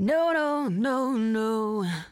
No, no, no, no.